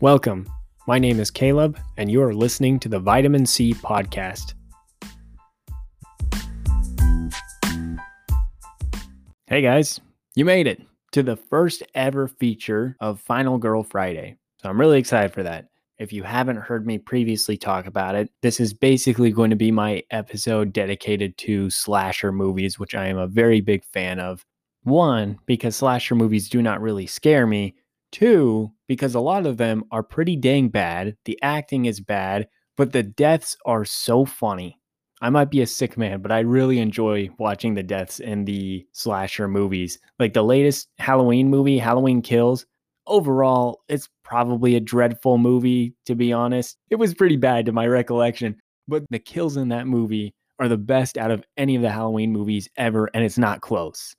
Welcome. My name is Caleb, and you are listening to the Vitamin C Podcast. Hey guys, you made it to the first ever feature of Final Girl Friday. So I'm really excited for that. If you haven't heard me previously talk about it, this is basically going to be my episode dedicated to slasher movies, which I am a very big fan of. One, because slasher movies do not really scare me. Two, because a lot of them are pretty dang bad. The acting is bad, but the deaths are so funny. I might be a sick man, but I really enjoy watching the deaths in the slasher movies. Like the latest Halloween movie, Halloween Kills. Overall, it's probably a dreadful movie, to be honest. It was pretty bad to my recollection, but the kills in that movie are the best out of any of the Halloween movies ever, and it's not close.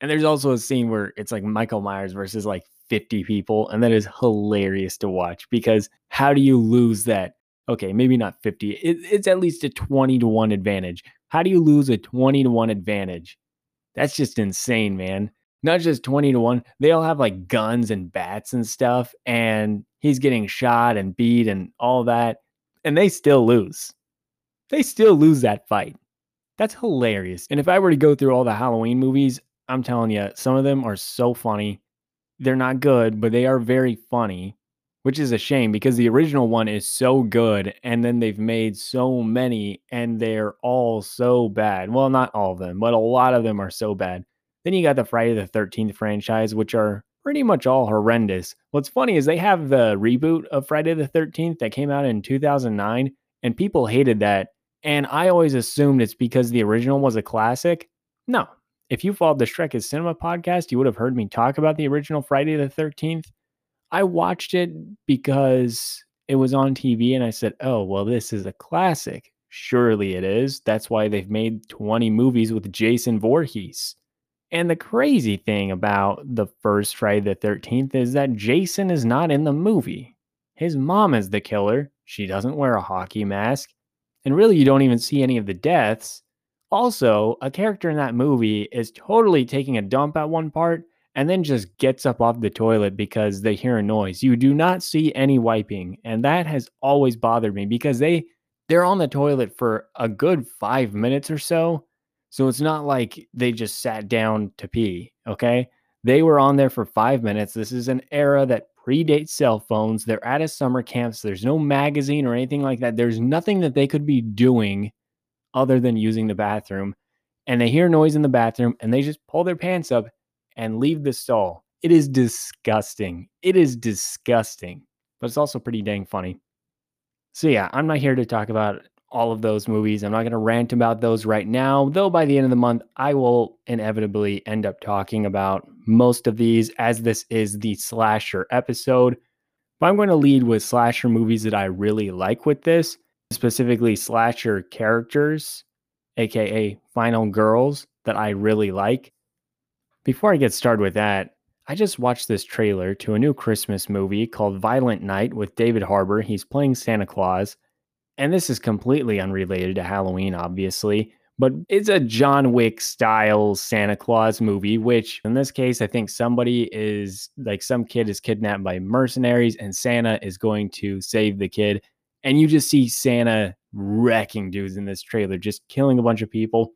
And there's also a scene where it's like Michael Myers versus like 50 people, and that is hilarious to watch because how do you lose that? Okay, maybe not 50. It, it's at least a 20 to 1 advantage. How do you lose a 20 to 1 advantage? That's just insane, man. Not just 20 to 1. They all have like guns and bats and stuff, and he's getting shot and beat and all that, and they still lose. They still lose that fight. That's hilarious. And if I were to go through all the Halloween movies, I'm telling you, some of them are so funny. They're not good, but they are very funny, which is a shame because the original one is so good. And then they've made so many and they're all so bad. Well, not all of them, but a lot of them are so bad. Then you got the Friday the 13th franchise, which are pretty much all horrendous. What's funny is they have the reboot of Friday the 13th that came out in 2009, and people hated that. And I always assumed it's because the original was a classic. No, if you followed the Shrek is Cinema podcast, you would have heard me talk about the original Friday the 13th. I watched it because it was on TV and I said, oh, well, this is a classic. Surely it is. That's why they've made 20 movies with Jason Voorhees. And the crazy thing about the first Friday the 13th is that Jason is not in the movie. His mom is the killer. She doesn't wear a hockey mask. And really, you don't even see any of the deaths. Also, a character in that movie is totally taking a dump at one part and then just gets up off the toilet because they hear a noise. You do not see any wiping, and that has always bothered me because they they're on the toilet for a good 5 minutes or so. So it's not like they just sat down to pee, okay? They were on there for 5 minutes. This is an era that predates cell phones. They're at a summer camp. So there's no magazine or anything like that. There's nothing that they could be doing other than using the bathroom. And they hear noise in the bathroom and they just pull their pants up and leave the stall. It is disgusting. It is disgusting, but it's also pretty dang funny. So, yeah, I'm not here to talk about all of those movies. I'm not going to rant about those right now, though by the end of the month, I will inevitably end up talking about most of these as this is the slasher episode. But I'm going to lead with slasher movies that I really like with this specifically slasher characters, aka final girls, that I really like. Before I get started with that, I just watched this trailer to a new Christmas movie called Violent Night with David Harbour. He's playing Santa Claus. And this is completely unrelated to Halloween, obviously, but it's a John Wick style Santa Claus movie, which in this case, I think somebody is like some kid is kidnapped by mercenaries and Santa is going to save the kid and you just see Santa wrecking dudes in this trailer, just killing a bunch of people,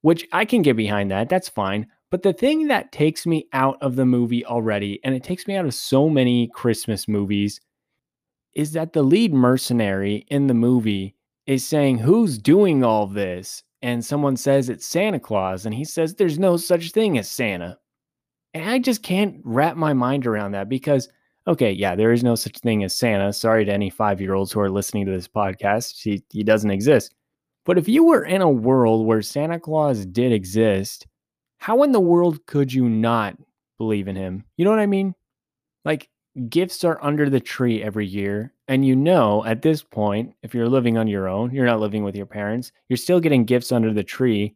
which I can get behind that. That's fine. But the thing that takes me out of the movie already, and it takes me out of so many Christmas movies, is that the lead mercenary in the movie is saying, Who's doing all this? And someone says it's Santa Claus, and he says there's no such thing as Santa. And I just can't wrap my mind around that because okay, yeah, there is no such thing as Santa. Sorry to any five year olds who are listening to this podcast. He, he doesn't exist. But if you were in a world where Santa Claus did exist, how in the world could you not believe in him? You know what I mean? Like, gifts are under the tree every year. And you know, at this point, if you're living on your own, you're not living with your parents, you're still getting gifts under the tree.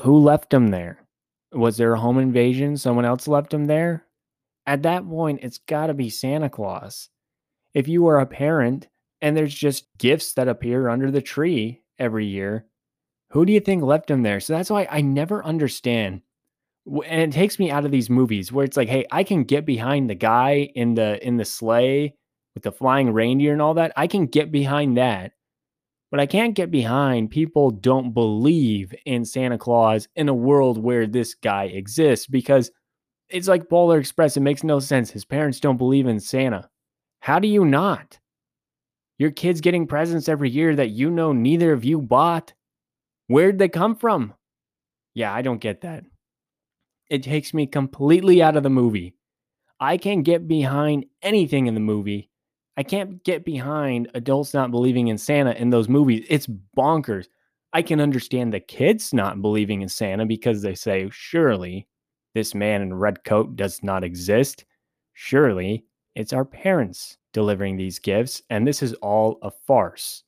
Who left them there? Was there a home invasion? Someone else left them there? At that point, it's got to be Santa Claus. If you are a parent and there's just gifts that appear under the tree every year, who do you think left them there? So that's why I never understand. And it takes me out of these movies where it's like, hey, I can get behind the guy in the in the sleigh with the flying reindeer and all that, I can get behind that. But I can't get behind people don't believe in Santa Claus in a world where this guy exists because it's like Polar Express. It makes no sense. His parents don't believe in Santa. How do you not? Your kid's getting presents every year that you know neither of you bought. Where'd they come from? Yeah, I don't get that. It takes me completely out of the movie. I can't get behind anything in the movie I can't get behind adults not believing in Santa in those movies. It's bonkers. I can understand the kids not believing in Santa because they say, surely this man in red coat does not exist. Surely it's our parents delivering these gifts, and this is all a farce.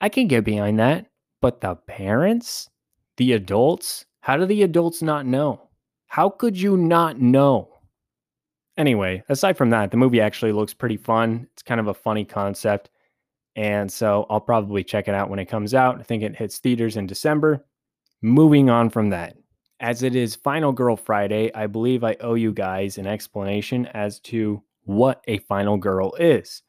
I can get behind that, but the parents, the adults, how do the adults not know? How could you not know? Anyway, aside from that, the movie actually looks pretty fun. It's kind of a funny concept. And so I'll probably check it out when it comes out. I think it hits theaters in December. Moving on from that, as it is Final Girl Friday, I believe I owe you guys an explanation as to what a final girl is.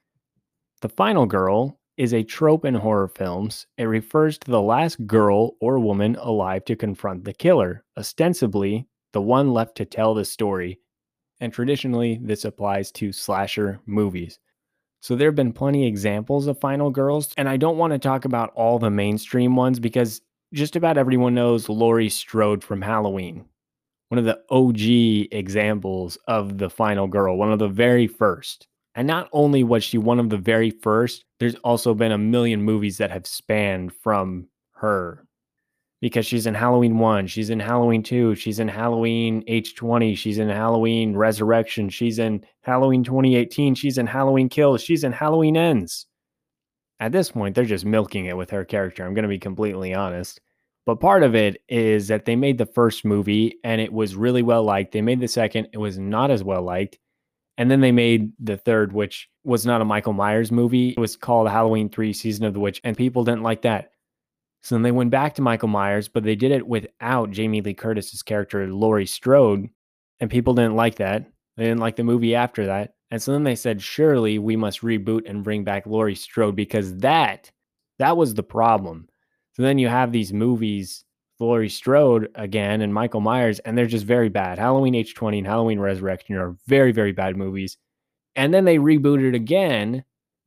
The final girl is a trope in horror films. It refers to the last girl or woman alive to confront the killer, ostensibly the one left to tell the story and traditionally this applies to slasher movies. So there have been plenty examples of final girls, and I don't want to talk about all the mainstream ones because just about everyone knows Laurie Strode from Halloween. One of the OG examples of the final girl, one of the very first. And not only was she one of the very first, there's also been a million movies that have spanned from her because she's in Halloween 1, she's in Halloween 2, she's in Halloween H20, she's in Halloween Resurrection, she's in Halloween 2018, she's in Halloween Kills, she's in Halloween Ends. At this point, they're just milking it with her character. I'm going to be completely honest. But part of it is that they made the first movie and it was really well liked. They made the second, it was not as well liked. And then they made the third, which was not a Michael Myers movie. It was called Halloween 3 Season of the Witch, and people didn't like that. So then they went back to Michael Myers, but they did it without Jamie Lee Curtis's character, Laurie Strode. And people didn't like that. They didn't like the movie after that. And so then they said, surely we must reboot and bring back Laurie Strode because that, that was the problem. So then you have these movies, Laurie Strode again and Michael Myers, and they're just very bad. Halloween H20 and Halloween Resurrection are very, very bad movies. And then they rebooted again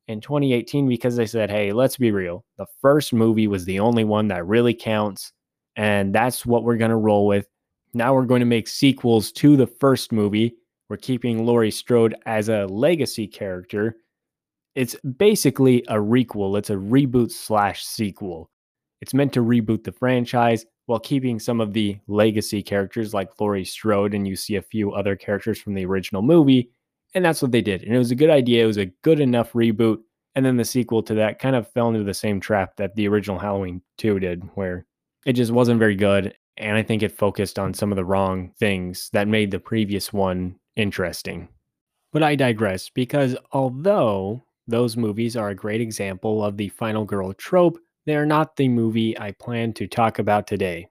in 2018 because they said, hey, let's be real. The first movie was the only one that really counts. And that's what we're going to roll with. Now we're going to make sequels to the first movie. We're keeping Laurie Strode as a legacy character. It's basically a requel, it's a reboot slash sequel. It's meant to reboot the franchise while keeping some of the legacy characters like Laurie Strode, and you see a few other characters from the original movie and that's what they did. And it was a good idea. It was a good enough reboot. And then the sequel to that kind of fell into the same trap that the original Halloween 2 did, where it just wasn't very good. And I think it focused on some of the wrong things that made the previous one interesting. But I digress because although those movies are a great example of the final girl trope, they are not the movie I plan to talk about today.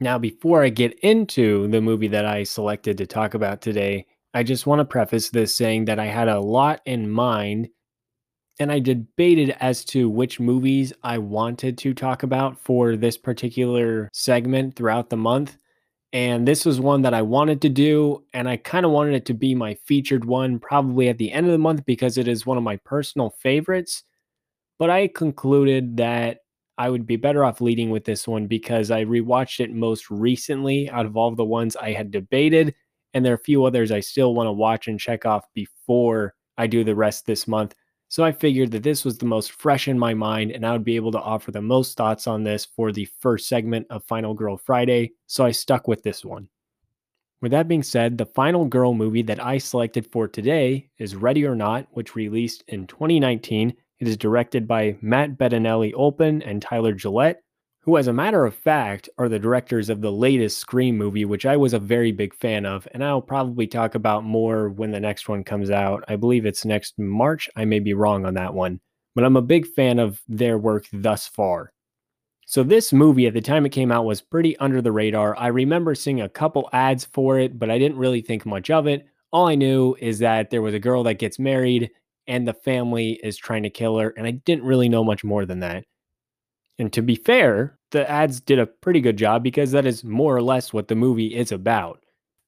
Now, before I get into the movie that I selected to talk about today, I just want to preface this saying that I had a lot in mind and I debated as to which movies I wanted to talk about for this particular segment throughout the month. And this was one that I wanted to do, and I kind of wanted it to be my featured one probably at the end of the month because it is one of my personal favorites. But I concluded that I would be better off leading with this one because I rewatched it most recently out of all the ones I had debated and there are a few others I still want to watch and check off before I do the rest this month. So I figured that this was the most fresh in my mind, and I would be able to offer the most thoughts on this for the first segment of Final Girl Friday. So I stuck with this one. With that being said, the final girl movie that I selected for today is Ready or Not, which released in 2019. It is directed by Matt Bettinelli Olpin and Tyler Gillett who, as a matter of fact, are the directors of the latest Scream movie, which I was a very big fan of. And I'll probably talk about more when the next one comes out. I believe it's next March. I may be wrong on that one, but I'm a big fan of their work thus far. So, this movie at the time it came out was pretty under the radar. I remember seeing a couple ads for it, but I didn't really think much of it. All I knew is that there was a girl that gets married and the family is trying to kill her. And I didn't really know much more than that. And to be fair, the ads did a pretty good job because that is more or less what the movie is about.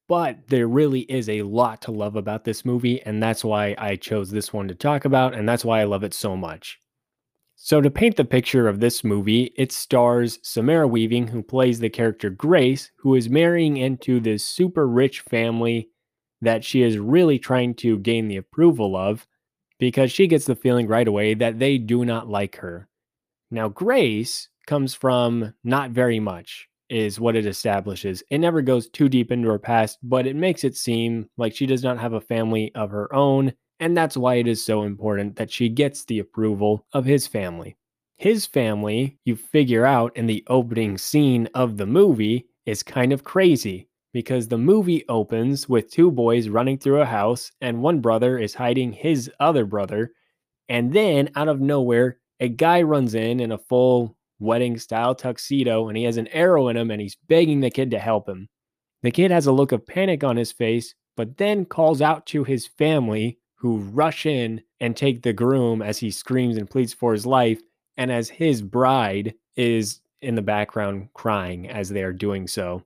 But there really is a lot to love about this movie, and that's why I chose this one to talk about, and that's why I love it so much. So, to paint the picture of this movie, it stars Samara Weaving, who plays the character Grace, who is marrying into this super rich family that she is really trying to gain the approval of because she gets the feeling right away that they do not like her. Now, Grace comes from not very much, is what it establishes. It never goes too deep into her past, but it makes it seem like she does not have a family of her own and that's why it is so important that she gets the approval of his family. His family, you figure out in the opening scene of the movie, is kind of crazy because the movie opens with two boys running through a house and one brother is hiding his other brother. And then out of nowhere, a guy runs in in a full wedding style tuxedo and he has an arrow in him and he's begging the kid to help him. The kid has a look of panic on his face, but then calls out to his family who rush in and take the groom as he screams and pleads for his life, and as his bride is in the background crying as they are doing so.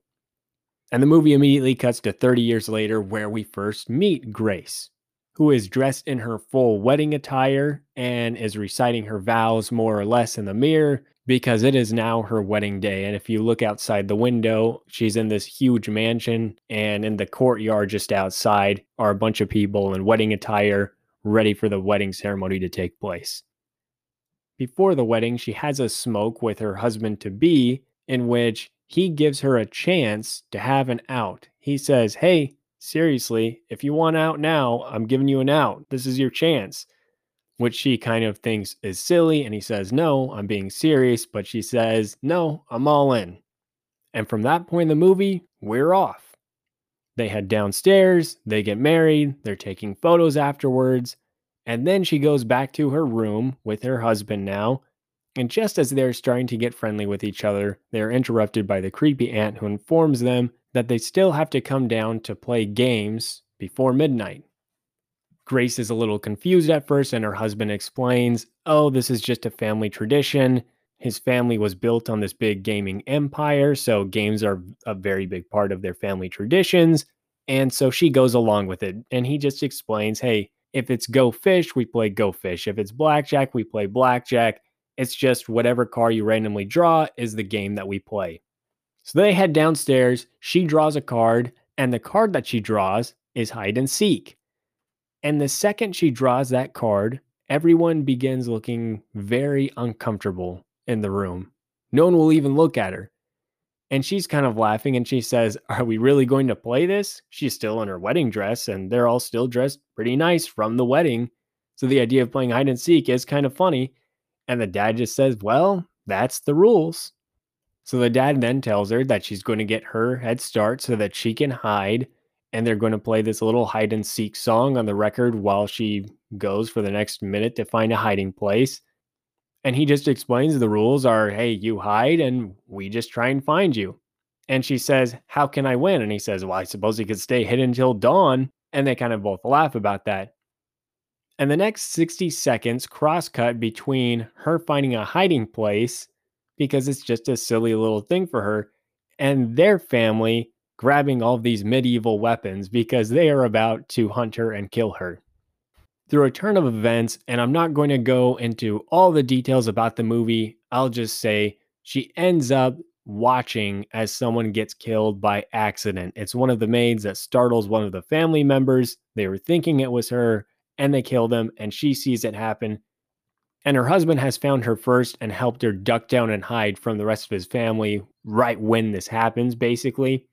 And the movie immediately cuts to 30 years later, where we first meet Grace, who is dressed in her full wedding attire and is reciting her vows more or less in the mirror because it is now her wedding day. And if you look outside the window, she's in this huge mansion, and in the courtyard just outside are a bunch of people in wedding attire ready for the wedding ceremony to take place. Before the wedding, she has a smoke with her husband to be, in which he gives her a chance to have an out. He says, Hey, seriously, if you want out now, I'm giving you an out. This is your chance which she kind of thinks is silly. And he says, No, I'm being serious. But she says, No, I'm all in. And from that point in the movie, we're off. They head downstairs, they get married, they're taking photos afterwards. And then she goes back to her room with her husband now. And just as they're starting to get friendly with each other, they're interrupted by the creepy aunt who informs them that they still have to come down to play games before midnight. Grace is a little confused at first, and her husband explains, Oh, this is just a family tradition. His family was built on this big gaming empire, so games are a very big part of their family traditions. And so she goes along with it. And he just explains, Hey, if it's Go Fish, we play Go Fish. If it's Blackjack, we play Blackjack. It's just whatever car you randomly draw is the game that we play. So they head downstairs. She draws a card, and the card that she draws is hide and seek. And the second she draws that card, everyone begins looking very uncomfortable in the room. No one will even look at her. And she's kind of laughing and she says, Are we really going to play this? She's still in her wedding dress and they're all still dressed pretty nice from the wedding. So the idea of playing hide and seek is kind of funny. And the dad just says, Well, that's the rules. So the dad then tells her that she's going to get her head start so that she can hide and they're going to play this little hide and seek song on the record while she goes for the next minute to find a hiding place. And he just explains the rules are hey, you hide and we just try and find you. And she says, How can I win? And he says, Well, I suppose he could stay hidden until dawn. And they kind of both laugh about that. And the next 60 seconds cross cut between her finding a hiding place because it's just a silly little thing for her and their family grabbing all these medieval weapons because they are about to hunt her and kill her. Through a turn of events, and I'm not going to go into all the details about the movie, I'll just say she ends up watching as someone gets killed by accident. It's one of the maids that startles one of the family members. They were thinking it was her, and they kill them, and she sees it happen. And her husband has found her first and helped her duck down and hide from the rest of his family right when this happens, basically.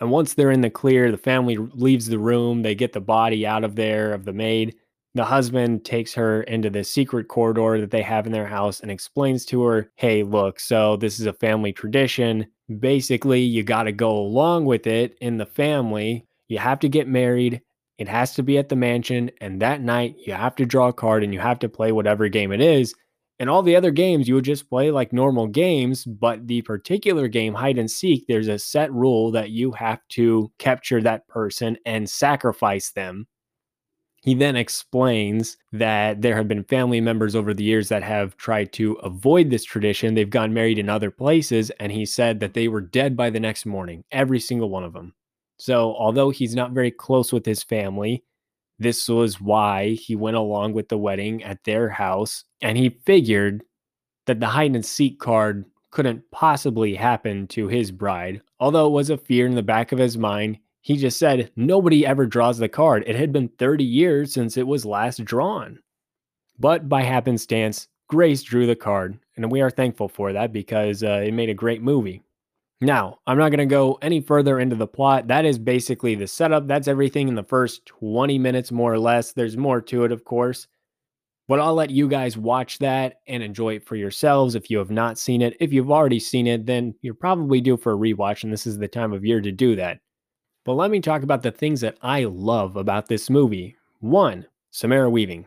And once they're in the clear, the family leaves the room. They get the body out of there of the maid. The husband takes her into the secret corridor that they have in their house and explains to her, hey, look, so this is a family tradition. Basically, you got to go along with it in the family. You have to get married. It has to be at the mansion. And that night, you have to draw a card and you have to play whatever game it is. And all the other games you would just play like normal games, but the particular game, hide and seek, there's a set rule that you have to capture that person and sacrifice them. He then explains that there have been family members over the years that have tried to avoid this tradition. They've gone married in other places, and he said that they were dead by the next morning, every single one of them. So, although he's not very close with his family, this was why he went along with the wedding at their house. And he figured that the hide and seek card couldn't possibly happen to his bride. Although it was a fear in the back of his mind, he just said nobody ever draws the card. It had been 30 years since it was last drawn. But by happenstance, Grace drew the card, and we are thankful for that because uh, it made a great movie. Now, I'm not going to go any further into the plot. That is basically the setup. That's everything in the first 20 minutes, more or less. There's more to it, of course. But I'll let you guys watch that and enjoy it for yourselves if you have not seen it. If you've already seen it, then you're probably due for a rewatch, and this is the time of year to do that. But let me talk about the things that I love about this movie. One, Samara Weaving.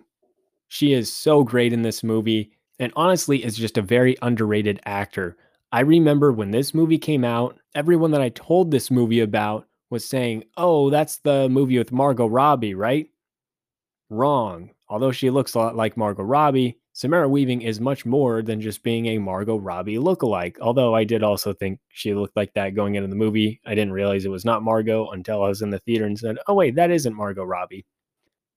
She is so great in this movie, and honestly, is just a very underrated actor. I remember when this movie came out, everyone that I told this movie about was saying, Oh, that's the movie with Margot Robbie, right? Wrong. Although she looks a lot like Margot Robbie, Samara Weaving is much more than just being a Margot Robbie lookalike. Although I did also think she looked like that going into the movie. I didn't realize it was not Margot until I was in the theater and said, Oh, wait, that isn't Margot Robbie.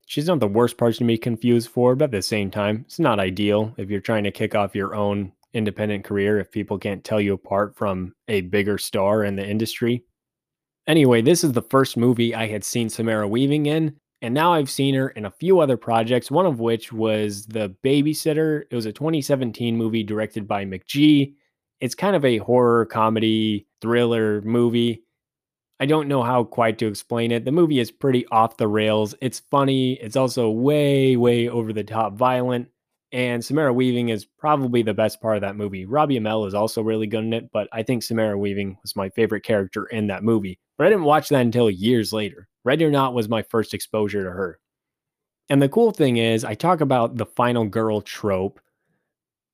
She's not the worst person to be confused for, but at the same time, it's not ideal if you're trying to kick off your own independent career if people can't tell you apart from a bigger star in the industry. Anyway, this is the first movie I had seen Samara Weaving in, and now I've seen her in a few other projects, one of which was The Babysitter. It was a 2017 movie directed by McG. It's kind of a horror comedy thriller movie. I don't know how quite to explain it. The movie is pretty off the rails. It's funny. It's also way, way over the top violent. And Samara Weaving is probably the best part of that movie. Robbie Amell is also really good in it, but I think Samara Weaving was my favorite character in that movie. But I didn't watch that until years later. Ready or Not was my first exposure to her. And the cool thing is, I talk about the final girl trope.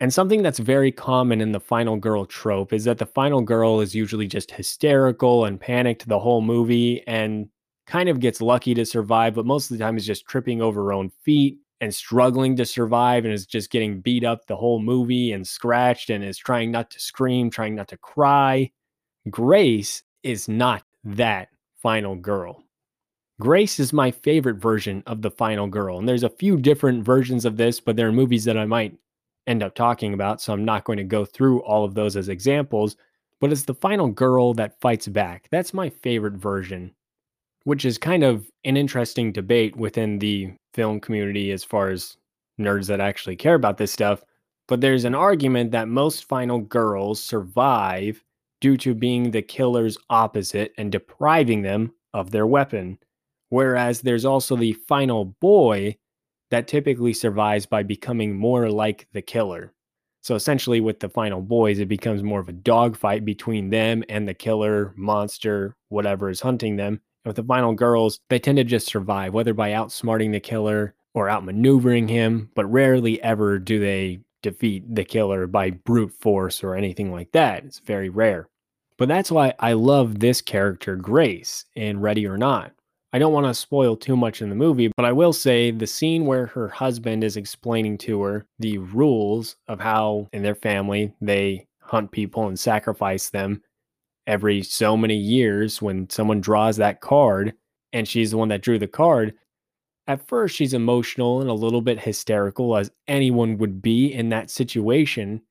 And something that's very common in the final girl trope is that the final girl is usually just hysterical and panicked the whole movie and kind of gets lucky to survive, but most of the time is just tripping over her own feet and struggling to survive and is just getting beat up the whole movie and scratched and is trying not to scream, trying not to cry. Grace is not that final girl. Grace is my favorite version of the final girl. And there's a few different versions of this, but there are movies that I might end up talking about. So I'm not going to go through all of those as examples. But it's the final girl that fights back. That's my favorite version which is kind of an interesting debate within the film community as far as nerds that actually care about this stuff. But there's an argument that most final girls survive due to being the killer's opposite and depriving them of their weapon. Whereas there's also the final boy that typically survives by becoming more like the killer. So essentially, with the final boys, it becomes more of a dogfight between them and the killer, monster, whatever is hunting them with the final girls, they tend to just survive, whether by outsmarting the killer or outmaneuvering him, but rarely ever do they defeat the killer by brute force or anything like that. It's very rare. But that's why I love this character, Grace, in Ready or Not. I don't want to spoil too much in the movie, but I will say the scene where her husband is explaining to her the rules of how in their family they hunt people and sacrifice them every so many years when someone draws that card and she's the one that drew the card. At first, she's emotional and a little bit hysterical, as anyone would be in that situation.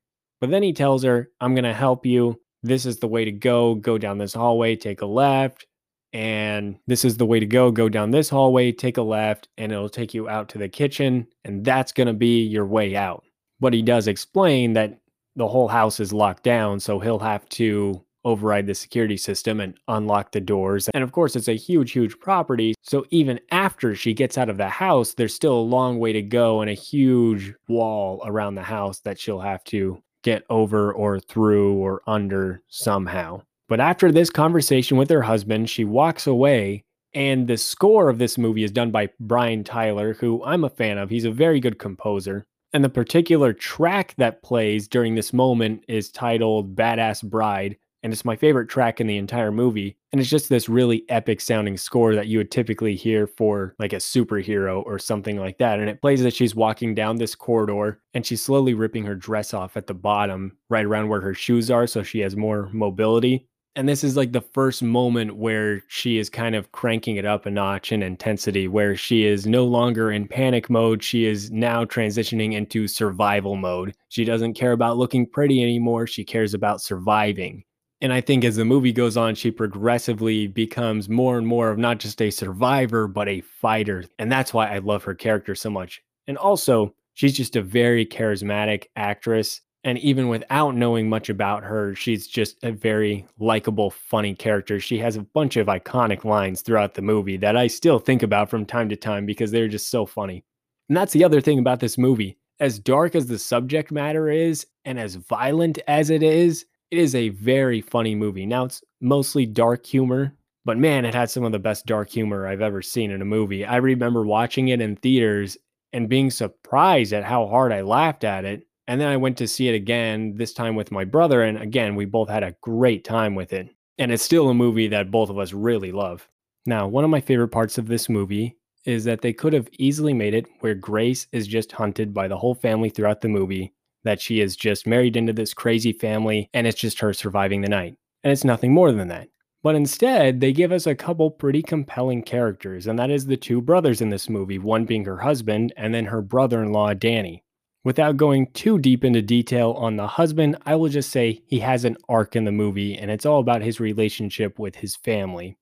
But then he tells her, I'm going to help you. This is the way to go. Go down this hallway, take a left. And this is the way to go. Go down this hallway, take a left, and it'll take you out to the kitchen. And that's going to be your way out. But he does explain that the whole house is locked down. So he'll have to override the security system and unlock the doors. And of course, it's a huge, huge property. So even after she gets out of the house, there's still a long way to go and a huge wall around the house that she'll have to get over or through or under somehow. But after this conversation with her husband, she walks away. And the score of this movie is done by Brian Tyler, who I'm a fan of. He's a very good composer. And the particular track that plays during this moment is titled Badass Bride and it's my favorite track in the entire movie. And it's just this really epic sounding score that you would typically hear for like a superhero or something like that. And it plays as she's walking down this corridor and she's slowly ripping her dress off at the bottom, right around where her shoes are, so she has more mobility. And this is like the first moment where she is kind of cranking it up a notch in intensity, where she is no longer in panic mode. She is now transitioning into survival mode. She doesn't care about looking pretty anymore. She cares about surviving. And I think as the movie goes on, she progressively becomes more and more of not just a survivor, but a fighter. And that's why I love her character so much. And also, she's just a very charismatic actress. And even without knowing much about her, she's just a very likable, funny character. She has a bunch of iconic lines throughout the movie that I still think about from time to time because they're just so funny. And that's the other thing about this movie. As dark as the subject matter is, and as violent as it is, it is a very funny movie. Now it's mostly dark humor, but man, it had some of the best dark humor I've ever seen in a movie. I remember watching it in theaters and being surprised at how hard I laughed at it. And then I went to see it again, this time with my brother. And again, we both had a great time with it. And it's still a movie that both of us really love. Now, one of my favorite parts of this movie is that they could have easily made it where Grace is just hunted by the whole family throughout the movie that she is just married into this crazy family and it's just her surviving the night. And it's nothing more than that. But instead, they give us a couple pretty compelling characters, and that is the two brothers in this movie, one being her husband and then her brother in law, Danny. Without going too deep into detail on the husband, I will just say he has an arc in the movie, and it's all about his relationship with his family.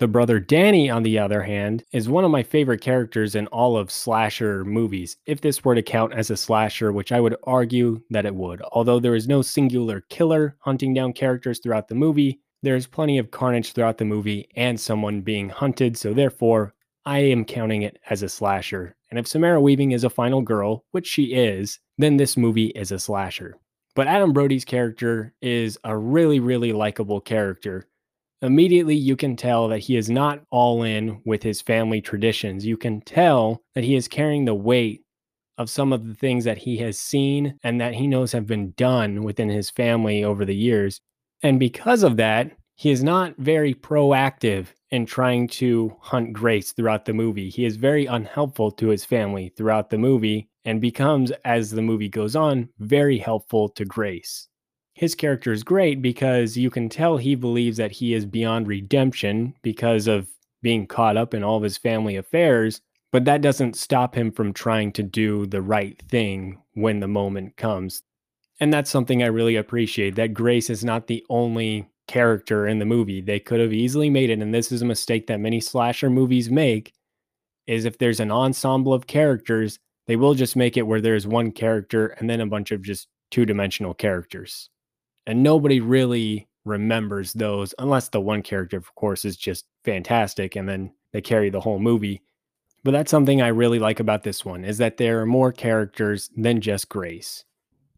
The brother Danny, on the other hand, is one of my favorite characters in all of slasher movies, if this were to count as a slasher, which I would argue that it would. Although there is no singular killer hunting down characters throughout the movie, there is plenty of carnage throughout the movie and someone being hunted, so therefore, I am counting it as a slasher. And if Samara Weaving is a final girl, which she is, then this movie is a slasher. But Adam Brody's character is a really, really likable character immediately you can tell that he is not all in with his family traditions. You can tell that he is carrying the weight of some of the things that he has seen and that he knows have been done within his family over the years. And because of that, he is not very proactive in trying to hunt Grace throughout the movie. He is very unhelpful to his family throughout the movie and becomes, as the movie goes on, very helpful to Grace his character is great because you can tell he believes that he is beyond redemption because of being caught up in all of his family affairs, but that doesn't stop him from trying to do the right thing when the moment comes. And that's something I really appreciate that Grace is not the only character in the movie. They could have easily made it and this is a mistake that many slasher movies make is if there's an ensemble of characters, they will just make it where there's one character and then a bunch of just two-dimensional characters and nobody really remembers those unless the one character of course is just fantastic and then they carry the whole movie. But that's something i really like about this one is that there are more characters than just grace.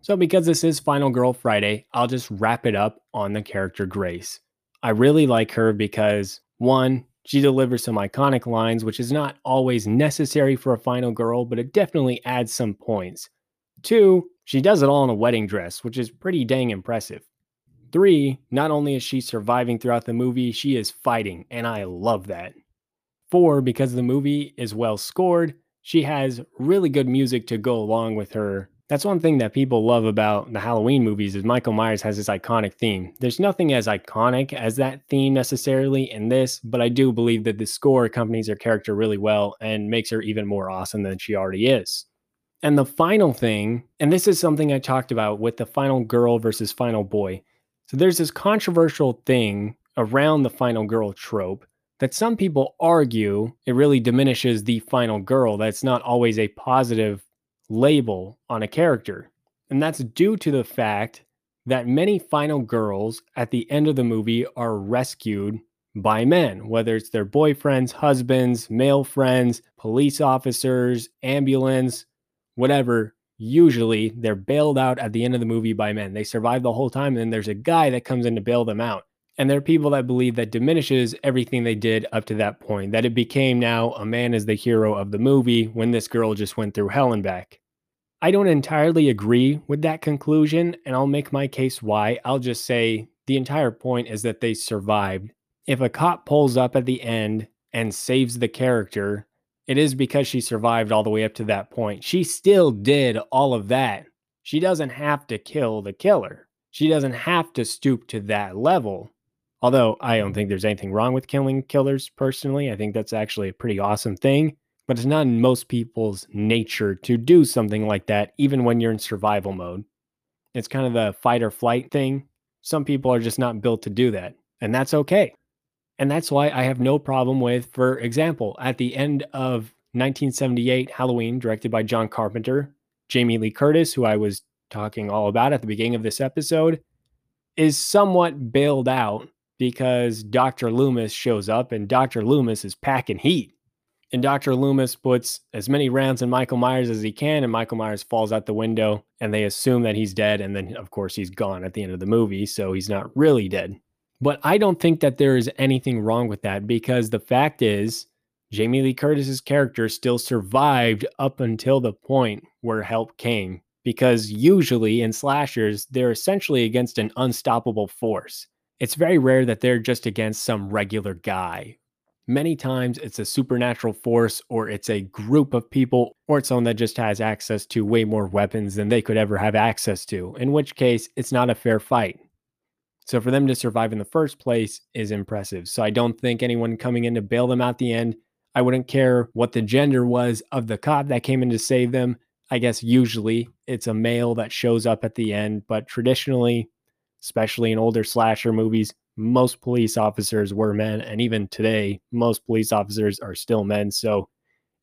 So because this is final girl friday i'll just wrap it up on the character grace. I really like her because one she delivers some iconic lines which is not always necessary for a final girl but it definitely adds some points two she does it all in a wedding dress, which is pretty dang impressive. Three, not only is she surviving throughout the movie, she is fighting, and I love that. Four, because the movie is well scored, she has really good music to go along with her. That's one thing that people love about the Halloween movies is Michael Myers has this iconic theme. There's nothing as iconic as that theme necessarily in this, but I do believe that the score accompanies her character really well and makes her even more awesome than she already is. And the final thing, and this is something I talked about with the final girl versus final boy. So there's this controversial thing around the final girl trope that some people argue it really diminishes the final girl, that's not always a positive label on a character. And that's due to the fact that many final girls at the end of the movie are rescued by men, whether it's their boyfriends, husbands, male friends, police officers, ambulance, whatever, usually they're bailed out at the end of the movie by men. They survive the whole time, and then there's a guy that comes in to bail them out. And there are people that believe that diminishes everything they did up to that point, that it became now a man is the hero of the movie when this girl just went through hell and back. I don't entirely agree with that conclusion, and I'll make my case why. I'll just say the entire point is that they survived. If a cop pulls up at the end and saves the character, it is because she survived all the way up to that point. She still did all of that. She doesn't have to kill the killer. She doesn't have to stoop to that level. Although I don't think there's anything wrong with killing killers personally. I think that's actually a pretty awesome thing. But it's not in most people's nature to do something like that, even when you're in survival mode. It's kind of the fight or flight thing. Some people are just not built to do that, and that's okay. And that's why I have no problem with, for example, at the end of 1978 Halloween, directed by John Carpenter, Jamie Lee Curtis, who I was talking all about at the beginning of this episode, is somewhat bailed out because Dr. Loomis shows up and Dr. Loomis is packing heat. And Dr. Loomis puts as many rounds in Michael Myers as he can, and Michael Myers falls out the window, and they assume that he's dead. And then, of course, he's gone at the end of the movie, so he's not really dead. But I don't think that there is anything wrong with that because the fact is, Jamie Lee Curtis's character still survived up until the point where help came. Because usually in slashers, they're essentially against an unstoppable force. It's very rare that they're just against some regular guy Many times it's a supernatural force or it's a group of people or it's someone that just has access to way more weapons than they could ever have access to, in which case it's not a fair fight. So for them to survive in the first place is impressive. So I don't think anyone coming in to bail them out the end, I wouldn't care what the gender was of the cop that came in to save them. I guess usually it's a male that shows up at the end, but traditionally, especially in older slasher movies, most police officers were men. And even today, most police officers are still men. So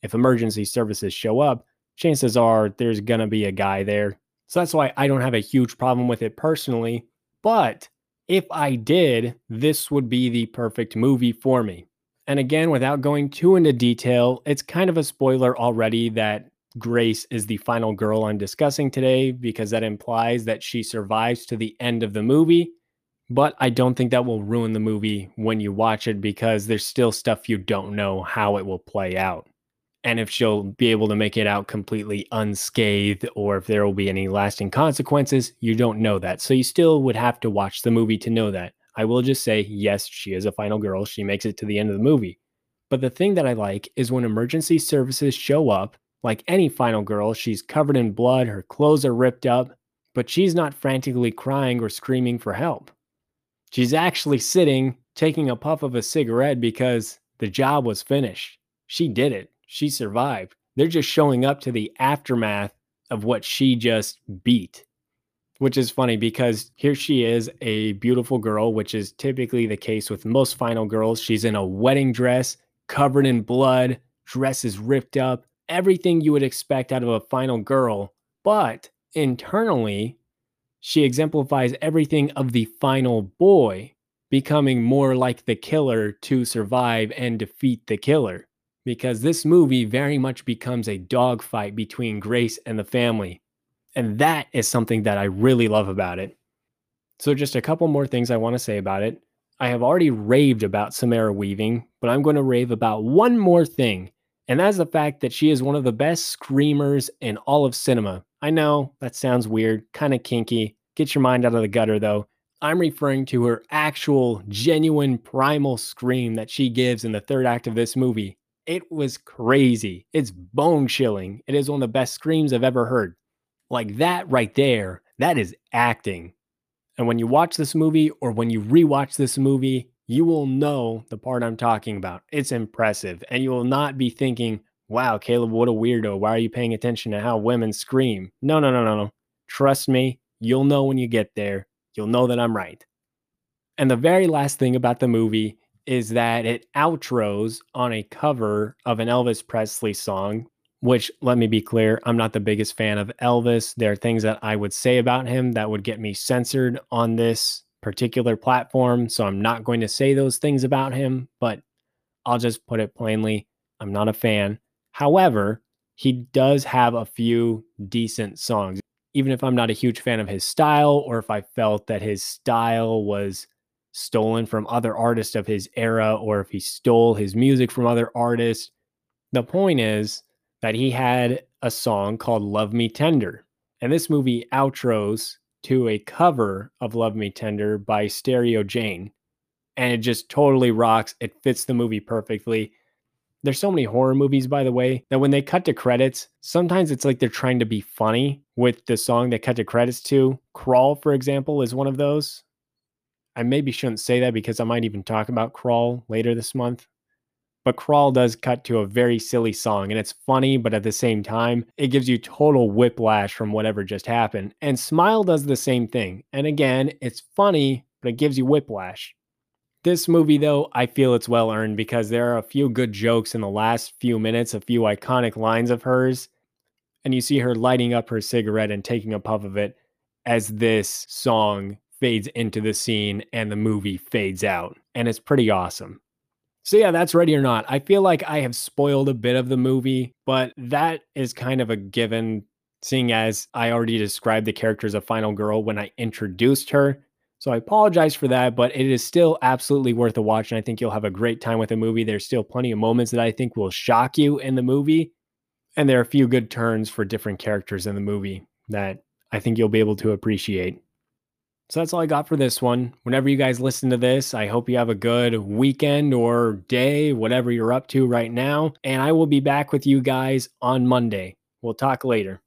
if emergency services show up, chances are there's going to be a guy there. So that's why I don't have a huge problem with it personally. But if I did, this would be the perfect movie for me. And again, without going too into detail, it's kind of a spoiler already that Grace is the final girl I'm discussing today because that implies that she survives to the end of the movie but I don't think that will ruin the movie when you watch it because there's still stuff you don't know how it will play out. And if she'll be able to make it out completely unscathed or if there will be any lasting consequences, you don't know that. So you still would have to watch the movie to know that. I will just say, yes, she is a final girl. She makes it to the end of the movie. But the thing that I like is when emergency services show up, like any final girl, she's covered in blood, her clothes are ripped up, but she's not frantically crying or screaming for help. She's actually sitting taking a puff of a cigarette because the job was finished. She did it. She survived. They're just showing up to the aftermath of what she just beat, which is funny because here she is, a beautiful girl, which is typically the case with most final girls. She's in a wedding dress, covered in blood, dress is ripped up, everything you would expect out of a final girl. But internally, she exemplifies everything of the final boy, becoming more like the killer to survive and defeat the killer. Because this movie very much becomes a dogfight between Grace and the family. And that is something that I really love about it. So, just a couple more things I want to say about it. I have already raved about Samara Weaving, but I'm going to rave about one more thing, and that's the fact that she is one of the best screamers in all of cinema. I know that sounds weird, kind of kinky. Get your mind out of the gutter though. I'm referring to her actual, genuine, primal scream that she gives in the third act of this movie. It was crazy. It's bone chilling. It is one of the best screams I've ever heard. Like that right there, that is acting. And when you watch this movie or when you rewatch this movie, you will know the part I'm talking about. It's impressive. And you will not be thinking, wow, Caleb, what a weirdo. Why are you paying attention to how women scream? No, no, no, no, no. Trust me, you'll know when you get there. You'll know that I'm right. And the very last thing about the movie is that it outros on a cover of an Elvis Presley song, which let me be clear, I'm not the biggest fan of Elvis. There are things that I would say about him that would get me censored on this particular platform. So I'm not going to say those things about him, but I'll just put it plainly I'm not a fan. However, he does have a few decent songs. Even if I'm not a huge fan of his style, or if I felt that his style was stolen from other artists of his era, or if he stole his music from other artists, the point is that he had a song called Love Me Tender. And this movie outros to a cover of Love Me Tender by Stereo Jane. And it just totally rocks. It fits the movie perfectly. There's so many horror movies, by the way, that when they cut to credits, sometimes it's like they're trying to be funny with the song they cut to credits to. Crawl, for example, is one of those. I maybe shouldn't say that because I might even talk about Crawl later this month. But Crawl does cut to a very silly song and it's funny, but at the same time, it gives you total whiplash from whatever just happened. And Smile does the same thing. And again, it's funny, but it gives you whiplash. This movie, though, I feel it's well earned because there are a few good jokes in the last few minutes, a few iconic lines of hers. And you see her lighting up her cigarette and taking a puff of it as this song fades into the scene and the movie fades out. And it's pretty awesome. So, yeah, that's ready or not. I feel like I have spoiled a bit of the movie, but that is kind of a given, seeing as I already described the character as a final girl when I introduced her. So I apologize for that, but it is still absolutely worth a watch. And I think you'll have a great time with the movie. There's still plenty of moments that I think will shock you in the movie. And there are a few good turns for different characters in the movie that I think you'll be able to appreciate. So that's all I got for this one. Whenever you guys listen to this, I hope you have a good weekend or day, whatever you're up to right now. And I will be back with you guys on Monday. We'll talk later.